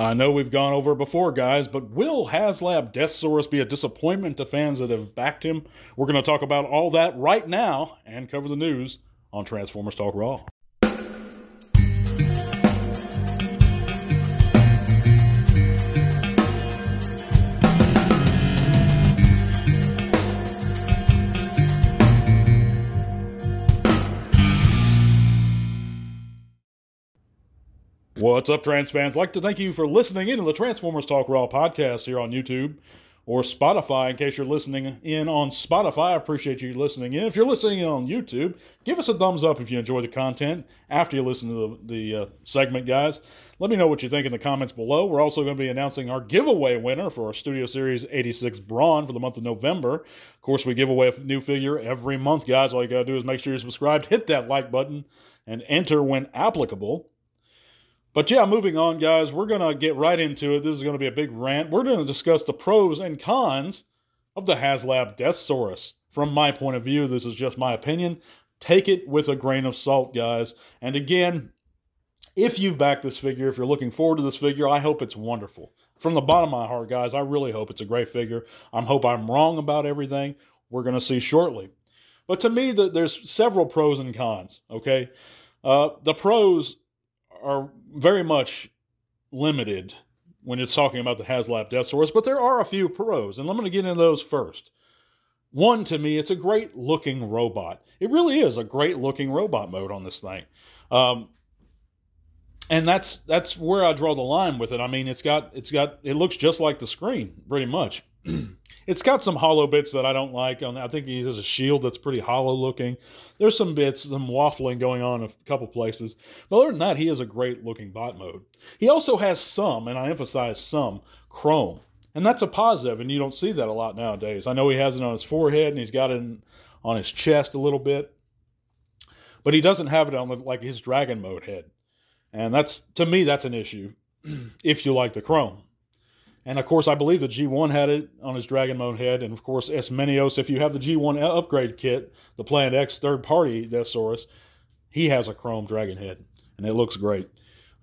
I know we've gone over before, guys, but will HasLab Deathsaurus be a disappointment to fans that have backed him? We're going to talk about all that right now and cover the news on Transformers Talk Raw. What's up, trans fans? I'd like to thank you for listening in to the Transformers Talk Raw podcast here on YouTube or Spotify. In case you're listening in on Spotify, I appreciate you listening in. If you're listening in on YouTube, give us a thumbs up if you enjoy the content after you listen to the, the uh, segment, guys. Let me know what you think in the comments below. We're also going to be announcing our giveaway winner for our Studio Series 86 Brawn for the month of November. Of course, we give away a new figure every month, guys. All you got to do is make sure you're subscribed, hit that like button, and enter when applicable. But yeah, moving on, guys, we're going to get right into it. This is going to be a big rant. We're going to discuss the pros and cons of the HasLab Deathsaurus. From my point of view, this is just my opinion. Take it with a grain of salt, guys. And again, if you've backed this figure, if you're looking forward to this figure, I hope it's wonderful. From the bottom of my heart, guys, I really hope it's a great figure. I hope I'm wrong about everything. We're going to see shortly. But to me, the, there's several pros and cons, okay? Uh, the pros are very much limited when it's talking about the HasLab Deathsaurus, but there are a few pros, and I'm going to get into those first. One, to me, it's a great looking robot. It really is a great looking robot mode on this thing. Um, and that's that's where I draw the line with it. I mean, it's got it's got it looks just like the screen, pretty much. it's got some hollow bits that I don't like. On I think he has a shield that's pretty hollow looking. There's some bits, some waffling going on a couple places. But other than that, he has a great looking bot mode. He also has some, and I emphasize some, chrome. And that's a positive, and you don't see that a lot nowadays. I know he has it on his forehead and he's got it on his chest a little bit. But he doesn't have it on like his dragon mode head. And that's to me that's an issue if you like the chrome. And of course, I believe the G1 had it on his Dragon Mode head. And of course, Ismenios, if you have the G1 upgrade kit, the Planet X third party Deathsaurus, he has a chrome Dragon head, and it looks great.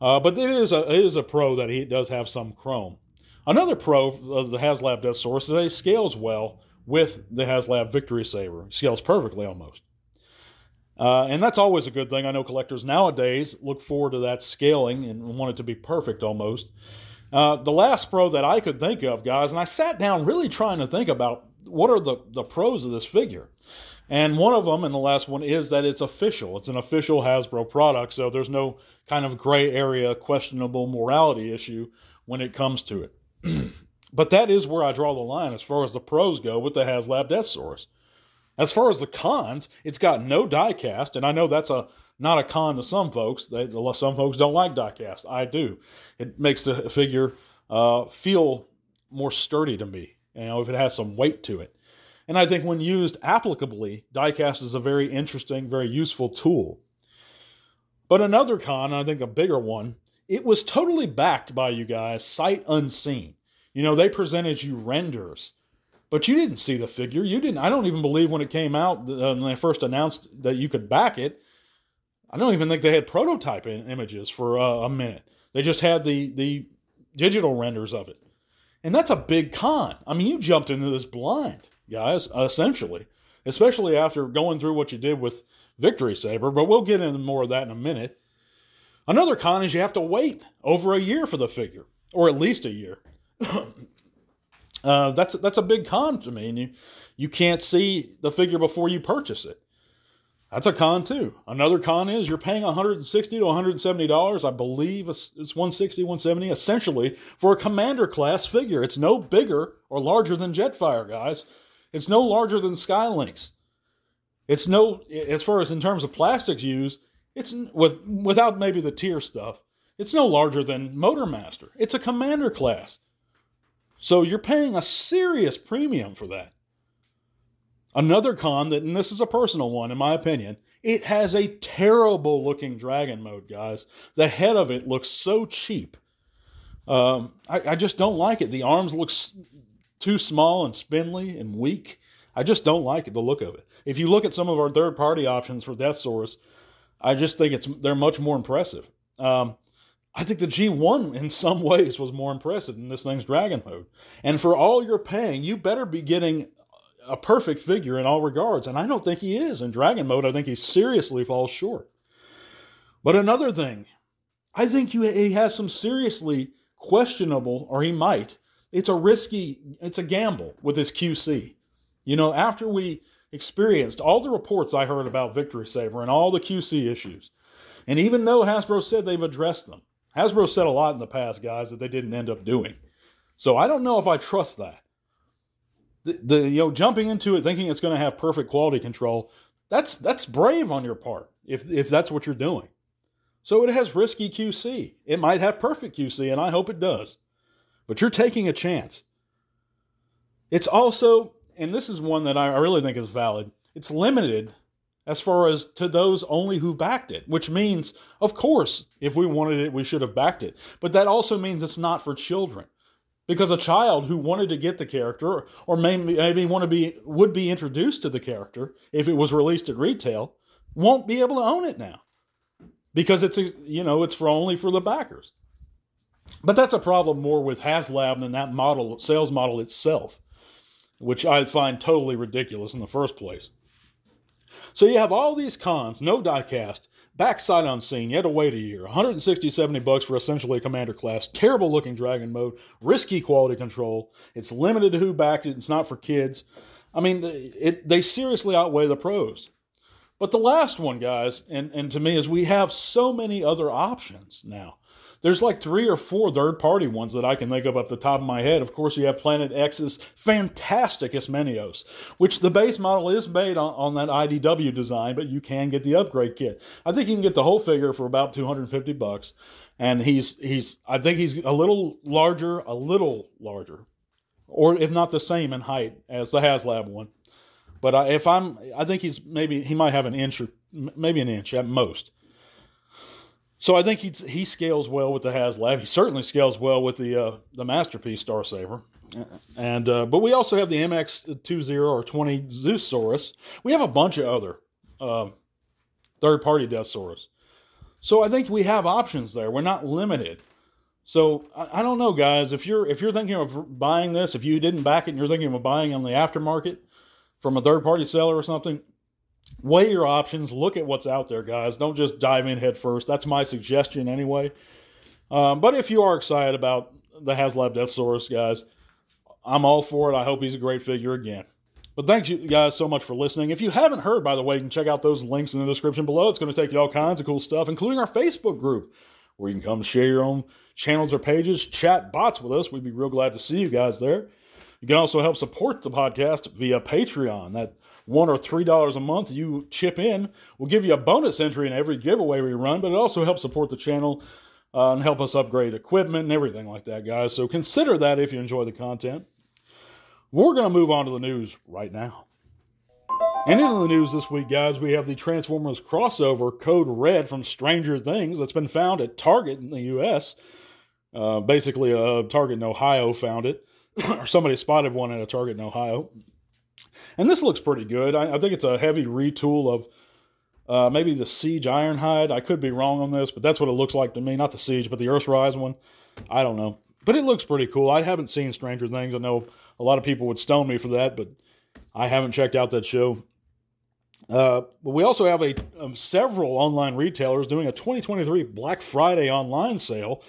Uh, but it is, a, it is a pro that he does have some chrome. Another pro of the HasLab Deathsaurus is that he scales well with the HasLab Victory Saber. Scales perfectly almost. Uh, and that's always a good thing. I know collectors nowadays look forward to that scaling and want it to be perfect almost. Uh, the last pro that I could think of, guys, and I sat down really trying to think about what are the, the pros of this figure. And one of them, and the last one, is that it's official. It's an official Hasbro product, so there's no kind of gray area, questionable morality issue when it comes to it. but that is where I draw the line as far as the pros go with the HasLab Deathsaurus. As far as the cons, it's got no diecast, and I know that's a not a con to some folks. They, some folks don't like diecast. I do. It makes the figure uh, feel more sturdy to me. You know, if it has some weight to it. And I think when used applicably, diecast is a very interesting, very useful tool. But another con, I think a bigger one, it was totally backed by you guys, sight unseen. You know, they presented you renders but you didn't see the figure. You didn't. I don't even believe when it came out uh, when they first announced that you could back it. I don't even think they had prototype images for uh, a minute. They just had the the digital renders of it, and that's a big con. I mean, you jumped into this blind, guys. Essentially, especially after going through what you did with Victory Saber. But we'll get into more of that in a minute. Another con is you have to wait over a year for the figure, or at least a year. Uh, that's that's a big con to me, and you you can't see the figure before you purchase it. That's a con too. Another con is you're paying 160 to 170 dollars, I believe it's 160, 170, essentially for a commander class figure. It's no bigger or larger than Jetfire, guys. It's no larger than Skylynx. It's no as far as in terms of plastics used, it's with without maybe the tier stuff. It's no larger than Motormaster. It's a commander class. So you're paying a serious premium for that. Another con that, and this is a personal one in my opinion, it has a terrible looking dragon mode, guys. The head of it looks so cheap. Um, I, I, just don't like it. The arms look too small and spindly and weak. I just don't like it, the look of it. If you look at some of our third party options for Deathsaurus, I just think it's they're much more impressive. Um, I think the G1 in some ways was more impressive than this thing's Dragon mode. And for all you're paying, you better be getting a perfect figure in all regards. And I don't think he is in Dragon mode. I think he seriously falls short. But another thing, I think he has some seriously questionable, or he might. It's a risky, it's a gamble with his QC. You know, after we experienced all the reports I heard about Victory Saber and all the QC issues, and even though Hasbro said they've addressed them, Hasbro said a lot in the past, guys, that they didn't end up doing. So I don't know if I trust that. The, the you know jumping into it thinking it's going to have perfect quality control, that's that's brave on your part if if that's what you're doing. So it has risky QC. It might have perfect QC, and I hope it does. But you're taking a chance. It's also, and this is one that I really think is valid, it's limited as far as to those only who backed it, which means, of course, if we wanted it, we should have backed it. But that also means it's not for children. Because a child who wanted to get the character, or maybe, maybe want to be, would be introduced to the character if it was released at retail, won't be able to own it now. Because it's you know, it's for only for the backers. But that's a problem more with HasLab than that model sales model itself, which I find totally ridiculous in the first place. So you have all these cons, no diecast, backside unseen, you had to wait a year, 160, 70 bucks for essentially a commander class, terrible looking dragon mode, risky quality control, it's limited to who backed it, it's not for kids. I mean, it, they seriously outweigh the pros. But the last one, guys, and, and to me, is we have so many other options now. There's like three or four third party ones that I can think of up the top of my head. Of course, you have Planet X's fantastic Ismenios, which the base model is made on, on that IDW design, but you can get the upgrade kit. I think you can get the whole figure for about 250 bucks. And he's he's I think he's a little larger, a little larger, or if not the same in height as the HasLab one. But I, if I'm, I think he's maybe he might have an inch or maybe an inch at most. So I think he he scales well with the HasLab. He certainly scales well with the uh, the masterpiece Star Saber. And uh, but we also have the MX20 or 20 Zeusaurus. We have a bunch of other uh, third party Deathsaurus. So I think we have options there. We're not limited. So I, I, don't know, guys. If you're if you're thinking of buying this, if you didn't back it and you're thinking of buying on the aftermarket from a third party seller or something, weigh your options, look at what's out there, guys. Don't just dive in head first. That's my suggestion anyway. Um, but if you are excited about the HasLab Deathsaurus, guys, I'm all for it. I hope he's a great figure again. But thanks you guys so much for listening. If you haven't heard, by the way, you can check out those links in the description below. It's going to take you all kinds of cool stuff, including our Facebook group, where you can come share your own channels or pages, chat bots with us. We'd be real glad to see you guys there. You can also help support the podcast via Patreon. That one or three dollars a month you chip in will give you a bonus entry in every giveaway we run, but it also helps support the channel uh, and help us upgrade equipment and everything like that, guys. So consider that if you enjoy the content. We're going to move on to the news right now. And in the news this week, guys, we have the Transformers crossover Code Red from Stranger Things that's been found at Target in the U.S. Uh, basically, a Target in Ohio found it, or somebody spotted one at a Target in Ohio. And this looks pretty good. I, I think it's a heavy retool of uh, maybe the Siege Ironhide. I could be wrong on this, but that's what it looks like to me. Not the Siege, but the Earthrise one. I don't know. But it looks pretty cool. I haven't seen Stranger Things. I know a lot of people would stone me for that, but I haven't checked out that show. Uh, but we also have a um, several online retailers doing a 2023 Black Friday online sale.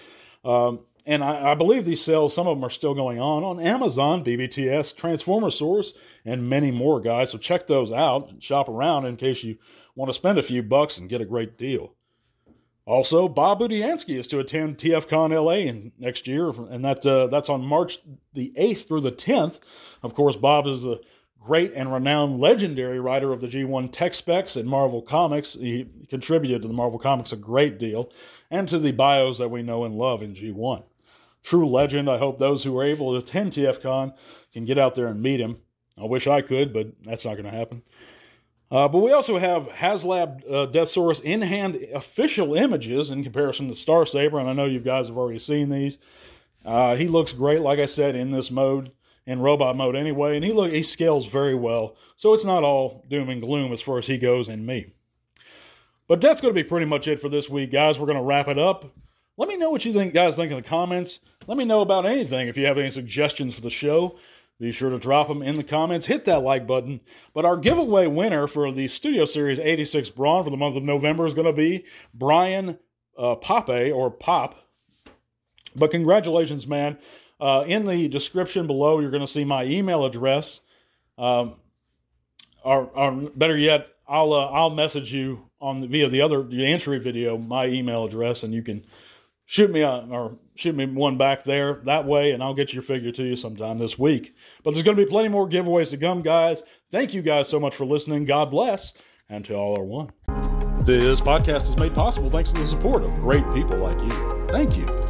Um, and I, I, believe these sales, some of them are still going on on Amazon, BBTS, Transformer Source, and many more, guys. So check those out and shop around in case you want to spend a few bucks and get a great deal. Also, Bob Budiansky is to attend TFCon LA in next year, and that uh, that's on March the 8th through the 10th. Of course, Bob is a great and renowned legendary writer of the G1 tech specs and Marvel Comics. He contributed to the Marvel Comics a great deal and to the bios that we know and love in G1 true legend. I hope those who are able to attend TFCon can get out there and meet him. I wish I could, but that's not going to happen. Uh, but we also have HasLab uh, in hand official images in comparison to Star Saber, and I know you guys have already seen these. Uh, he looks great, like I said, in this mode, in robot mode anyway, and he look he scales very well. So it's not all doom and gloom as far as he goes and me. But that's going to be pretty much it for this week, guys. We're going to wrap it up. Let me know what you think, guys, think in the comments. Let me know about anything. If you have any suggestions for the show, be sure to drop them in the comments. Hit that like button. But our giveaway winner for the Studio Series 86 Brawn for the month of November is going to be Brian uh, Pape or Pop. But congratulations, man. Uh, in the description below, you're going to see my email address. Um, or, or, better yet, I'll uh, I'll message you on the, via the other the entry video my email address, and you can shoot me a, or shoot me one back there that way, and I'll get your figure to you sometime this week. But there's going to be plenty more giveaways to come, guys. Thank you guys so much for listening. God bless, and to all are one. This podcast is made possible thanks to the support of great people like you. Thank you.